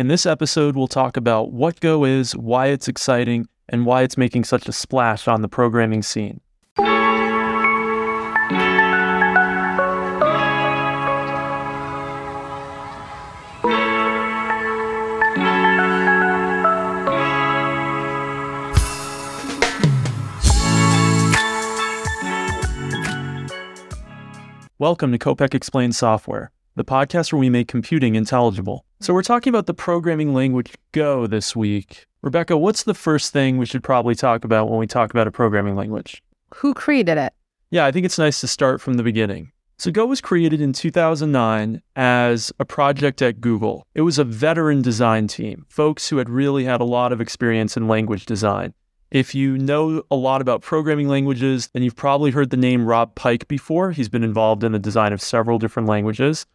In this episode, we'll talk about what Go is, why it's exciting, and why it's making such a splash on the programming scene. Welcome to Kopec Explains Software, the podcast where we make computing intelligible. So, we're talking about the programming language Go this week. Rebecca, what's the first thing we should probably talk about when we talk about a programming language? Who created it? Yeah, I think it's nice to start from the beginning. So, Go was created in 2009 as a project at Google. It was a veteran design team, folks who had really had a lot of experience in language design. If you know a lot about programming languages, then you've probably heard the name Rob Pike before. He's been involved in the design of several different languages.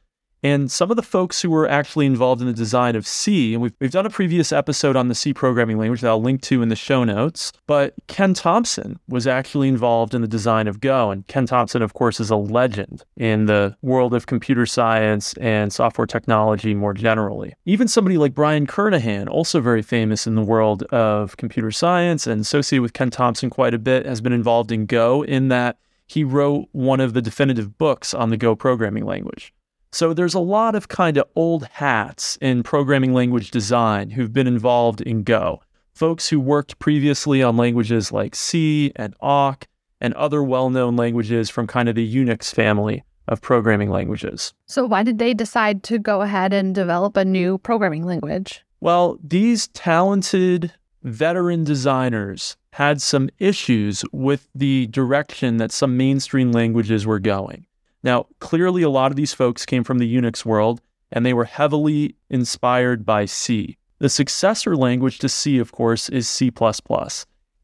And some of the folks who were actually involved in the design of C, and we've, we've done a previous episode on the C programming language that I'll link to in the show notes, but Ken Thompson was actually involved in the design of Go. And Ken Thompson, of course, is a legend in the world of computer science and software technology more generally. Even somebody like Brian Kernighan, also very famous in the world of computer science and associated with Ken Thompson quite a bit, has been involved in Go in that he wrote one of the definitive books on the Go programming language. So there's a lot of kind of old hats in programming language design who've been involved in Go. Folks who worked previously on languages like C and awk and other well-known languages from kind of the Unix family of programming languages. So, why did they decide to go ahead and develop a new programming language? Well, these talented veteran designers had some issues with the direction that some mainstream languages were going. Now, clearly, a lot of these folks came from the Unix world, and they were heavily inspired by C. The successor language to C, of course, is C++,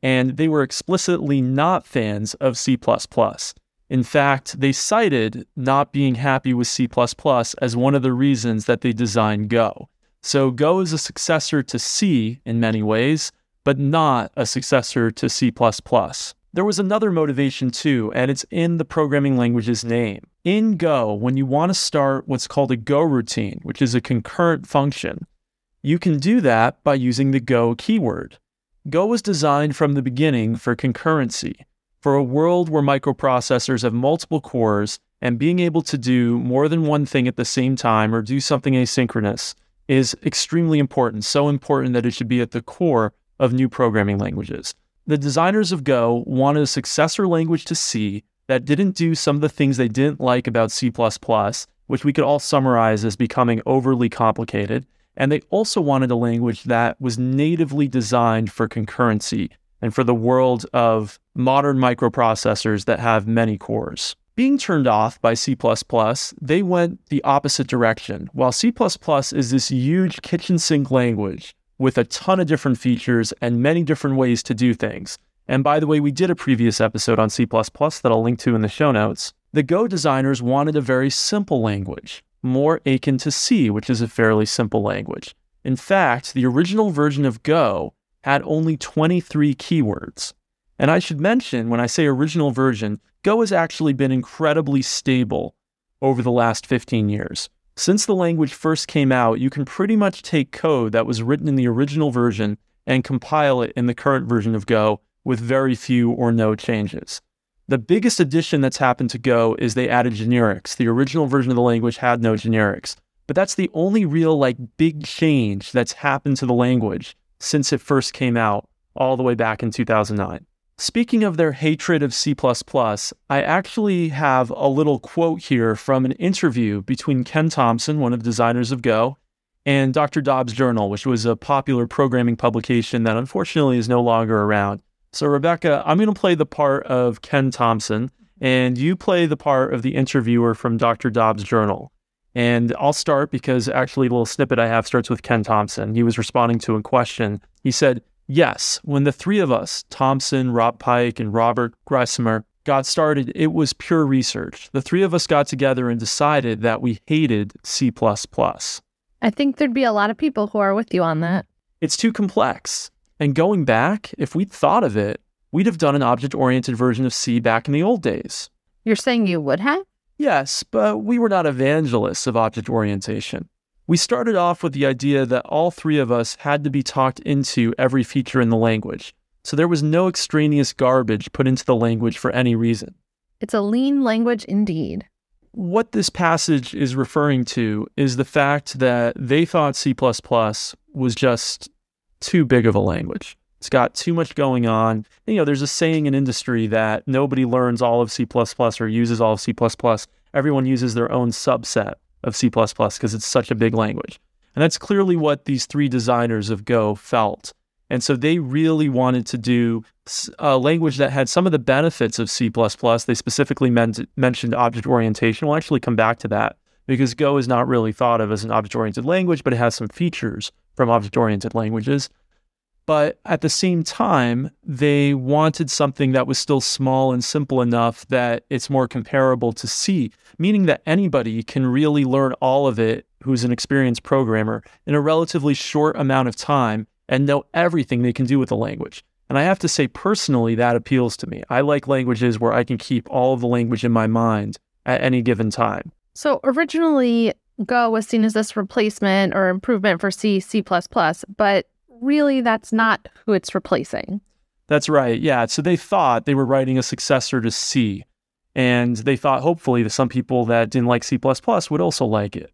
and they were explicitly not fans of C++. In fact, they cited not being happy with C++ as one of the reasons that they designed Go. So, Go is a successor to C in many ways, but not a successor to C++. There was another motivation too, and it's in the programming language's name. In Go, when you want to start what's called a Go routine, which is a concurrent function, you can do that by using the Go keyword. Go was designed from the beginning for concurrency, for a world where microprocessors have multiple cores, and being able to do more than one thing at the same time or do something asynchronous is extremely important, so important that it should be at the core of new programming languages. The designers of Go wanted a successor language to C that didn't do some of the things they didn't like about C++, which we could all summarize as becoming overly complicated. And they also wanted a language that was natively designed for concurrency and for the world of modern microprocessors that have many cores. Being turned off by C++, they went the opposite direction. While C++ is this huge kitchen sink language with a ton of different features and many different ways to do things. And by the way, we did a previous episode on C that I'll link to in the show notes. The Go designers wanted a very simple language, more akin to C, which is a fairly simple language. In fact, the original version of Go had only 23 keywords. And I should mention, when I say original version, Go has actually been incredibly stable over the last 15 years. Since the language first came out, you can pretty much take code that was written in the original version and compile it in the current version of Go with very few or no changes. The biggest addition that's happened to Go is they added generics. The original version of the language had no generics, but that's the only real like big change that's happened to the language since it first came out all the way back in 2009. Speaking of their hatred of C++, I actually have a little quote here from an interview between Ken Thompson, one of the designers of Go, and Dr. Dobbs Journal, which was a popular programming publication that unfortunately is no longer around. So, Rebecca, I'm going to play the part of Ken Thompson, and you play the part of the interviewer from Dr. Dobbs Journal. And I'll start because actually, a little snippet I have starts with Ken Thompson. He was responding to a question. He said, Yes, when the three of us, Thompson, Rob Pike, and Robert Griesemer, got started, it was pure research. The three of us got together and decided that we hated C++. I think there'd be a lot of people who are with you on that. It's too complex. And going back, if we'd thought of it, we'd have done an object oriented version of C back in the old days. You're saying you would have? Yes, but we were not evangelists of object orientation. We started off with the idea that all three of us had to be talked into every feature in the language. So there was no extraneous garbage put into the language for any reason. It's a lean language indeed. What this passage is referring to is the fact that they thought C++ was just too big of a language. It's got too much going on. You know, there's a saying in industry that nobody learns all of C++ or uses all of C++. Everyone uses their own subset of C++ because it's such a big language. And that's clearly what these three designers of Go felt. And so they really wanted to do a language that had some of the benefits of C++. They specifically meant, mentioned object orientation. We'll actually come back to that because Go is not really thought of as an object oriented language, but it has some features from object oriented languages. But at the same time, they wanted something that was still small and simple enough that it's more comparable to C, meaning that anybody can really learn all of it who's an experienced programmer in a relatively short amount of time and know everything they can do with the language. And I have to say, personally, that appeals to me. I like languages where I can keep all of the language in my mind at any given time. So originally, Go was seen as this replacement or improvement for C, C++, but really that's not who it's replacing. That's right. Yeah. So they thought they were writing a successor to C. And they thought hopefully that some people that didn't like C++ would also like it.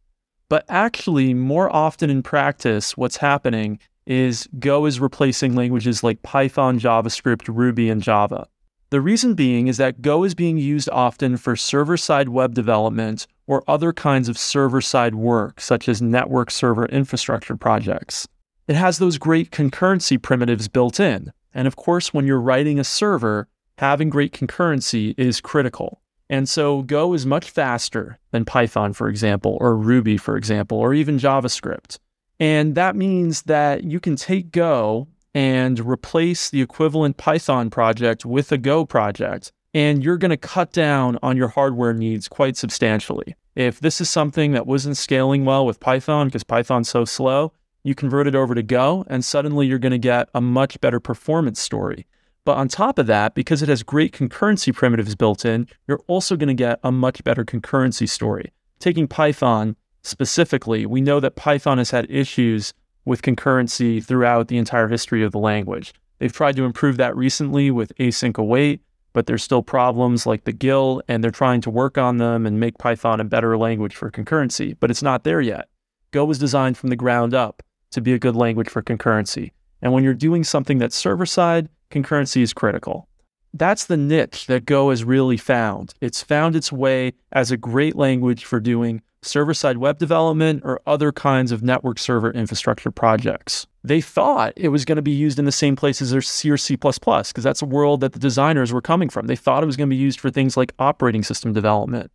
But actually, more often in practice, what's happening is Go is replacing languages like Python, JavaScript, Ruby, and Java. The reason being is that Go is being used often for server side web development or other kinds of server side work, such as network server infrastructure projects. It has those great concurrency primitives built in. And of course, when you're writing a server, having great concurrency is critical. And so Go is much faster than Python, for example, or Ruby, for example, or even JavaScript. And that means that you can take Go and replace the equivalent Python project with a Go project. And you're going to cut down on your hardware needs quite substantially. If this is something that wasn't scaling well with Python because Python's so slow, you convert it over to Go, and suddenly you're going to get a much better performance story. But on top of that, because it has great concurrency primitives built in, you're also going to get a much better concurrency story. Taking Python, specifically, we know that Python has had issues with concurrency throughout the entire history of the language. They've tried to improve that recently with async await, but there's still problems like the GIL, and they're trying to work on them and make Python a better language for concurrency, but it's not there yet. Go was designed from the ground up to be a good language for concurrency. And when you're doing something that's server side, concurrency is critical. That's the niche that Go has really found. It's found its way as a great language for doing server side web development, or other kinds of network server infrastructure projects. They thought it was going to be used in the same places as their C or C++, because that's a world that the designers were coming from. They thought it was going to be used for things like operating system development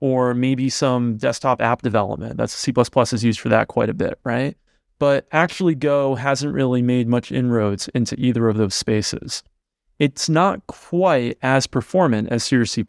or maybe some desktop app development. That's C is used for that quite a bit, right? But actually, Go hasn't really made much inroads into either of those spaces. It's not quite as performant as C or C++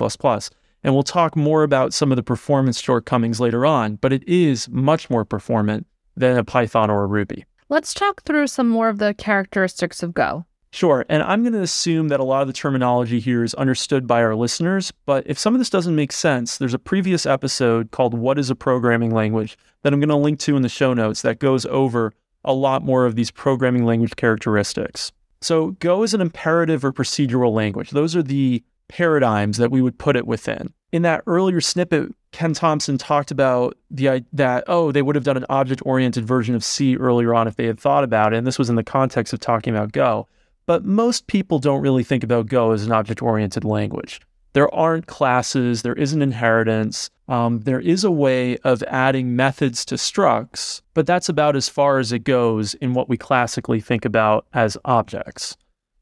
and we'll talk more about some of the performance shortcomings later on, but it is much more performant than a Python or a Ruby. Let's talk through some more of the characteristics of Go. Sure. And I'm going to assume that a lot of the terminology here is understood by our listeners. But if some of this doesn't make sense, there's a previous episode called What is a Programming Language that I'm going to link to in the show notes that goes over a lot more of these programming language characteristics. So, Go is an imperative or procedural language. Those are the paradigms that we would put it within. In that earlier snippet, Ken Thompson talked about the that oh they would have done an object oriented version of C earlier on if they had thought about it, and this was in the context of talking about Go. But most people don't really think about Go as an object oriented language. There aren't classes, there isn't inheritance. Um, there is a way of adding methods to structs, but that's about as far as it goes in what we classically think about as objects.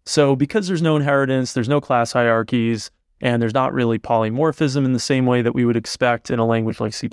So, because there's no inheritance, there's no class hierarchies, and there's not really polymorphism in the same way that we would expect in a language like C++,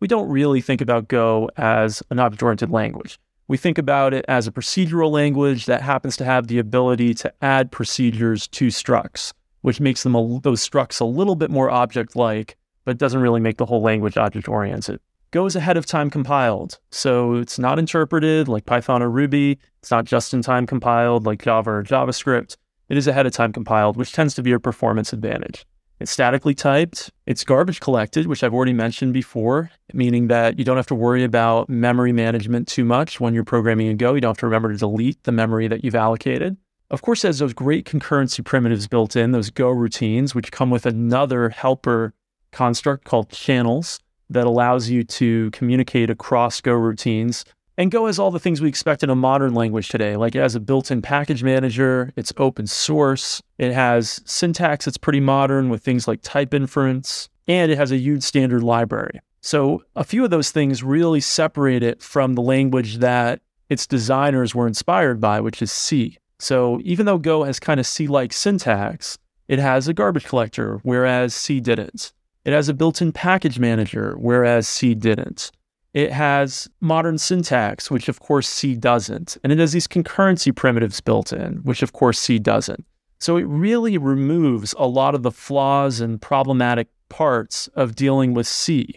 we don't really think about Go as an object oriented language. We think about it as a procedural language that happens to have the ability to add procedures to structs, which makes them a, those structs a little bit more object like, but doesn't really make the whole language object oriented. Go is ahead of time compiled. So it's not interpreted like Python or Ruby. It's not just in time compiled like Java or JavaScript. It is ahead of time compiled, which tends to be a performance advantage. It's statically typed. It's garbage collected, which I've already mentioned before, meaning that you don't have to worry about memory management too much when you're programming in Go. You don't have to remember to delete the memory that you've allocated. Of course, it has those great concurrency primitives built in, those Go routines, which come with another helper construct called channels that allows you to communicate across Go routines and Go has all the things we expect in a modern language today. Like it has a built in package manager, it's open source, it has syntax that's pretty modern with things like type inference, and it has a huge standard library. So a few of those things really separate it from the language that its designers were inspired by, which is C. So even though Go has kind of C like syntax, it has a garbage collector, whereas C didn't. It has a built in package manager, whereas C didn't. It has modern syntax, which of course C doesn't. And it has these concurrency primitives built in, which of course C doesn't. So it really removes a lot of the flaws and problematic parts of dealing with C.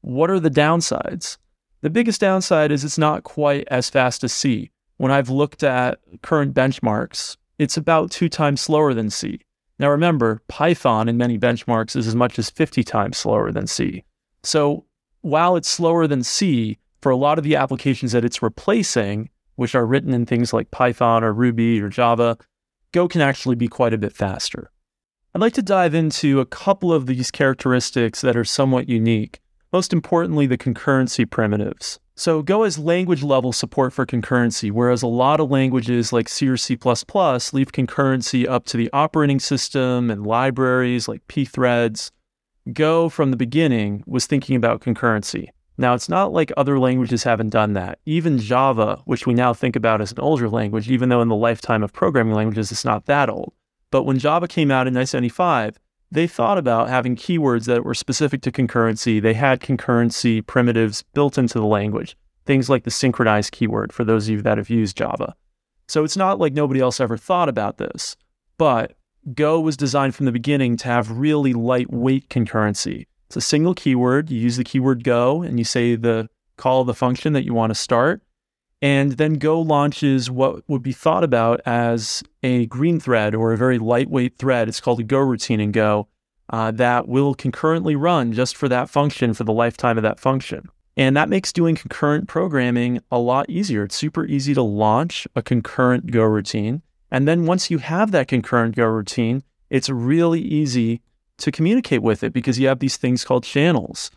What are the downsides? The biggest downside is it's not quite as fast as C. When I've looked at current benchmarks, it's about two times slower than C. Now remember, Python in many benchmarks is as much as 50 times slower than C. So while it's slower than C, for a lot of the applications that it's replacing, which are written in things like Python or Ruby or Java, Go can actually be quite a bit faster. I'd like to dive into a couple of these characteristics that are somewhat unique. Most importantly, the concurrency primitives. So Go has language level support for concurrency, whereas a lot of languages like C or C++ leave concurrency up to the operating system and libraries like pthreads. Go from the beginning was thinking about concurrency. Now, it's not like other languages haven't done that. Even Java, which we now think about as an older language, even though in the lifetime of programming languages it's not that old. But when Java came out in 1995, they thought about having keywords that were specific to concurrency. They had concurrency primitives built into the language, things like the synchronize keyword for those of you that have used Java. So it's not like nobody else ever thought about this. But Go was designed from the beginning to have really lightweight concurrency. It's a single keyword. You use the keyword Go and you say the call the function that you want to start. And then Go launches what would be thought about as a green thread or a very lightweight thread. It's called a Go routine in Go uh, that will concurrently run just for that function for the lifetime of that function. And that makes doing concurrent programming a lot easier. It's super easy to launch a concurrent Go routine. And then once you have that concurrent Go routine, it's really easy to communicate with it because you have these things called channels.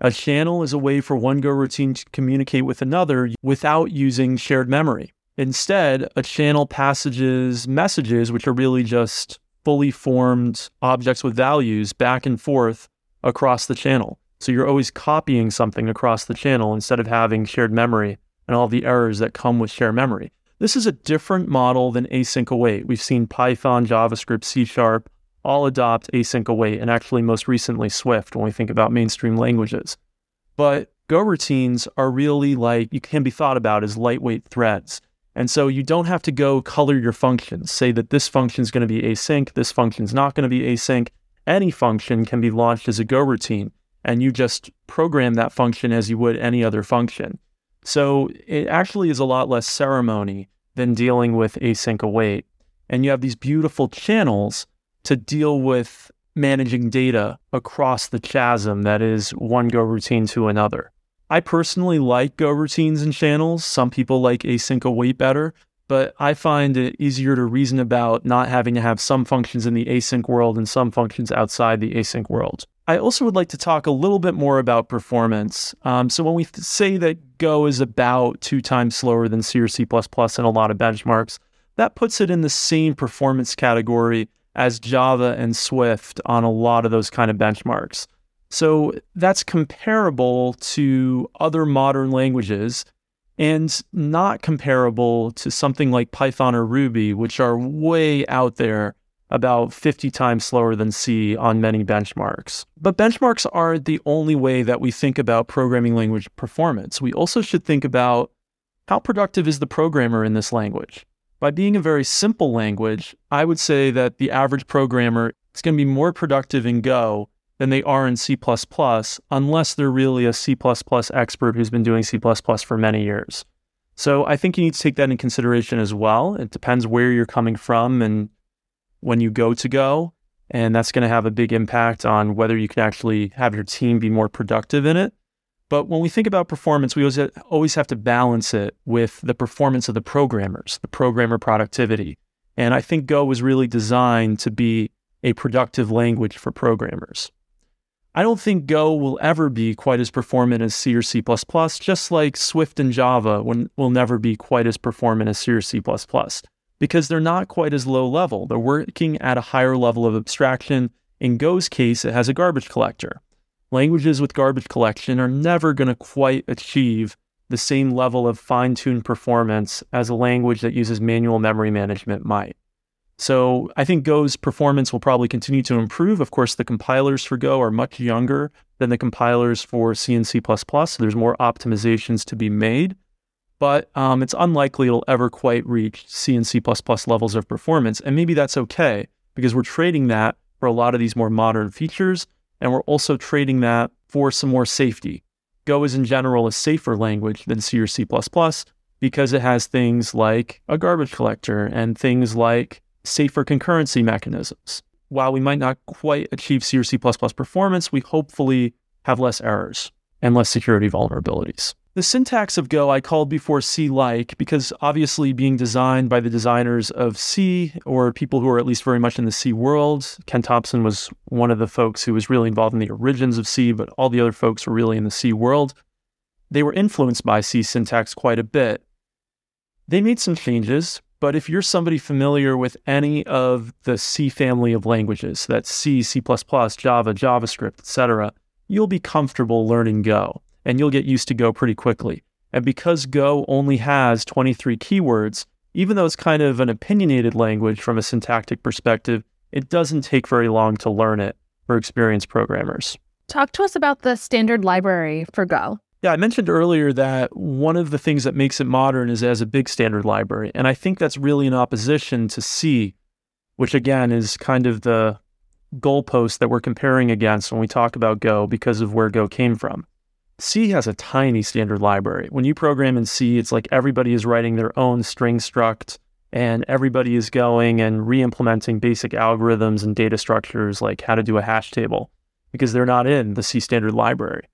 A channel is a way for one Go routine to communicate with another without using shared memory. Instead, a channel passages messages, which are really just fully formed objects with values, back and forth across the channel. So you're always copying something across the channel instead of having shared memory and all the errors that come with shared memory. This is a different model than async await. We've seen Python, JavaScript, C Sharp all adopt async await, and actually most recently Swift when we think about mainstream languages. But Go routines are really like, you can be thought about as lightweight threads. And so you don't have to go color your functions, say that this function is going to be async, this function is not going to be async. Any function can be launched as a Go routine, and you just program that function as you would any other function. So it actually is a lot less ceremony than dealing with async await. And you have these beautiful channels to deal with managing data across the chasm that is one Go routine to another. I personally like Go routines and channels. Some people like async await better, but I find it easier to reason about not having to have some functions in the async world and some functions outside the async world. I also would like to talk a little bit more about performance. Um, so, when we say that Go is about two times slower than C or C++ in a lot of benchmarks, that puts it in the same performance category as Java and Swift on a lot of those kind of benchmarks. So, that's comparable to other modern languages and not comparable to something like Python or Ruby, which are way out there about 50 times slower than C on many benchmarks. But benchmarks aren't the only way that we think about programming language performance. We also should think about how productive is the programmer in this language. By being a very simple language, I would say that the average programmer is going to be more productive in Go than they are in C++, unless they're really a C++ expert who's been doing C++ for many years. So I think you need to take that in consideration as well. It depends where you're coming from and when you go to Go. And that's going to have a big impact on whether you can actually have your team be more productive in it. But when we think about performance, we always, have to balance it with the performance of the programmers, the programmer productivity. And I think Go was really designed to be a productive language for programmers. I don't think Go will ever be quite as performant as C or C++, just like Swift and Java will never be quite as performant as C or C++, because they're not quite as low level. They're working at a higher level of abstraction. In Go's case, it has a garbage collector. Languages with garbage collection are never going to quite achieve the same level of fine tuned performance as a language that uses manual memory management might. So I think Go's performance will probably continue to improve. Of course, the compilers for Go are much younger than the compilers for C and C++, so there's more optimizations to be made. But um, it's unlikely it'll ever quite reach C and C++ levels of performance. And maybe that's okay because we're trading that for a lot of these more modern features. And we're also trading that for some more safety. Go is in general a safer language than C or C++ because it has things like a garbage collector and things like safer concurrency mechanisms. While we might not quite achieve C or C++ performance, we hopefully have less errors and less security vulnerabilities. The syntax of Go I called before C like because obviously being designed by the designers of C or people who are at least very much in the C world. Ken Thompson was one of the folks who was really involved in the origins of C, but all the other folks were really in the C world. They were influenced by C syntax quite a bit. They made some changes, but if you're somebody familiar with any of the C family of languages, that's C, C++, Java, JavaScript, etc., you'll be comfortable learning Go and you'll get used to Go pretty quickly. And because Go only has 23 keywords, even though it's kind of an opinionated language from a syntactic perspective, it doesn't take very long to learn it for experienced programmers. Talk to us about the standard library for Go. Yeah, I mentioned earlier that one of the things that makes it modern is as a big standard library. And I think that's really in opposition to C, which again is kind of the goalpost that we're comparing against when we talk about Go because of where Go came from. C has a tiny standard library. When you program in C, it's like everybody is writing their own string struct and everybody is going and re implementing basic algorithms and data structures like how to do a hash table because they're not in the C standard library.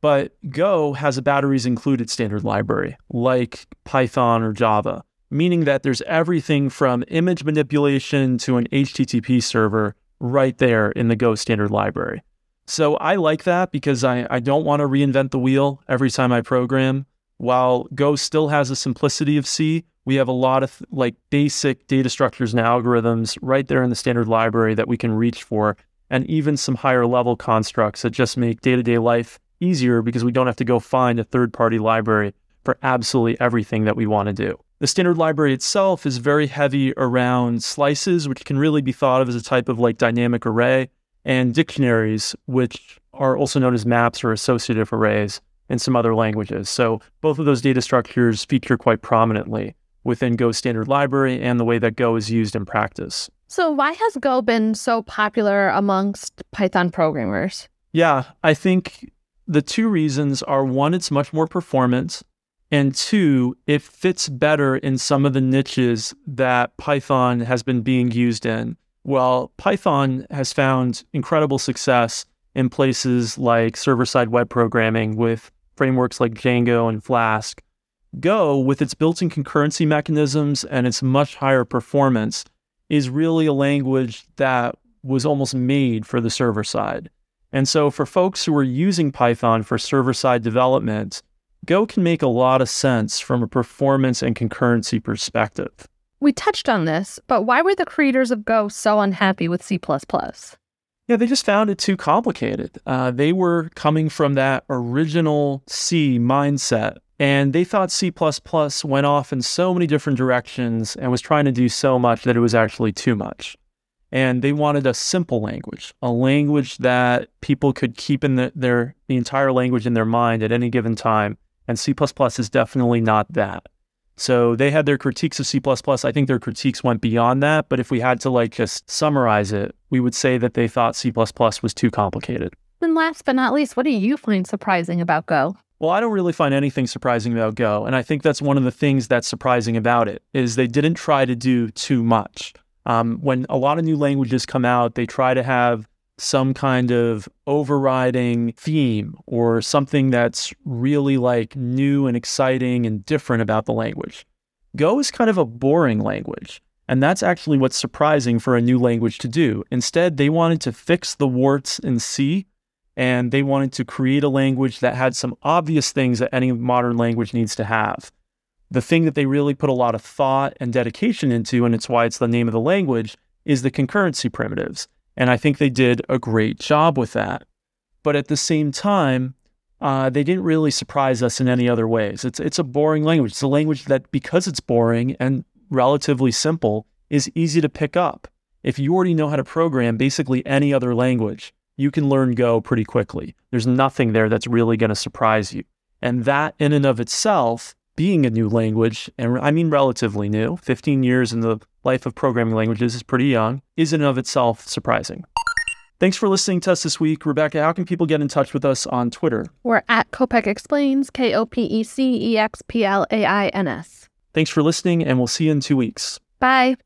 But Go has a batteries included standard library like Python or Java, meaning that there's everything from image manipulation to an HTTP server right there in the Go standard library. So I like that because I, I don't want to reinvent the wheel every time I program. While Go still has the simplicity of C, we have a lot of like basic data structures and algorithms right there in the standard library that we can reach for, and even some higher level constructs that just make day to day life easier because we don't have to go find a third party library for absolutely everything that we want to do. The standard library itself is very heavy around slices, which can really be thought of as a type of like dynamic array, and dictionaries, which are also known as maps or associative arrays in some other languages. So both of those data structures feature quite prominently within Go standard library and the way that Go is used in practice. So why has Go been so popular amongst Python programmers? Yeah, I think the two reasons are one, it's much more performant, and two, it fits better in some of the niches that Python has been being used in. Well, Python has found incredible success in places like server side web programming with frameworks like Django and Flask. Go, with its built in concurrency mechanisms and its much higher performance, is really a language that was almost made for the server side. And so, for folks who are using Python for server side development, Go can make a lot of sense from a performance and concurrency perspective. We touched on this, but why were the creators of Go so unhappy with C++? Yeah, they just found it too complicated. Uh, they were coming from that original C mindset, and they thought C++ went off in so many different directions and was trying to do so much that it was actually too much and they wanted a simple language, a language that people could keep in the, their the entire language in their mind at any given time. And C++ is definitely not that. So they had their critiques of C++. I think their critiques went beyond that, but if we had to like just summarize it, we would say that they thought C++ was too complicated. And last but not least, what do you find surprising about Go? Well, I don't really find anything surprising about Go, and I think that's one of the things that's surprising about it is they didn't try to do too much. Um, when a lot of new languages come out, they try to have some kind of overriding theme or something that's really like new and exciting and different about the language. Go is kind of a boring language. And that's actually what's surprising for a new language to do. Instead, they wanted to fix the warts in C and they wanted to create a language that had some obvious things that any modern language needs to have. The thing that they really put a lot of thought and dedication into, and it's why it's the name of the language, is the concurrency primitives. And I think they did a great job with that. But at the same time, uh, they didn't really surprise us in any other ways. It's, it's a boring language. It's a language that, because it's boring and relatively simple, is easy to pick up. If you already know how to program basically any other language, you can learn Go pretty quickly. There's nothing there that's really going to surprise you. And that, in and of itself, being a new language, and I mean relatively new, 15 years in the life of programming languages is pretty young, is in and of itself surprising. Thanks for listening to us this week. Rebecca, how can people get in touch with us on Twitter? We're at Kopec Explains, K O P E C E X P L A I N S. Thanks for listening, and we'll see you in two weeks. Bye.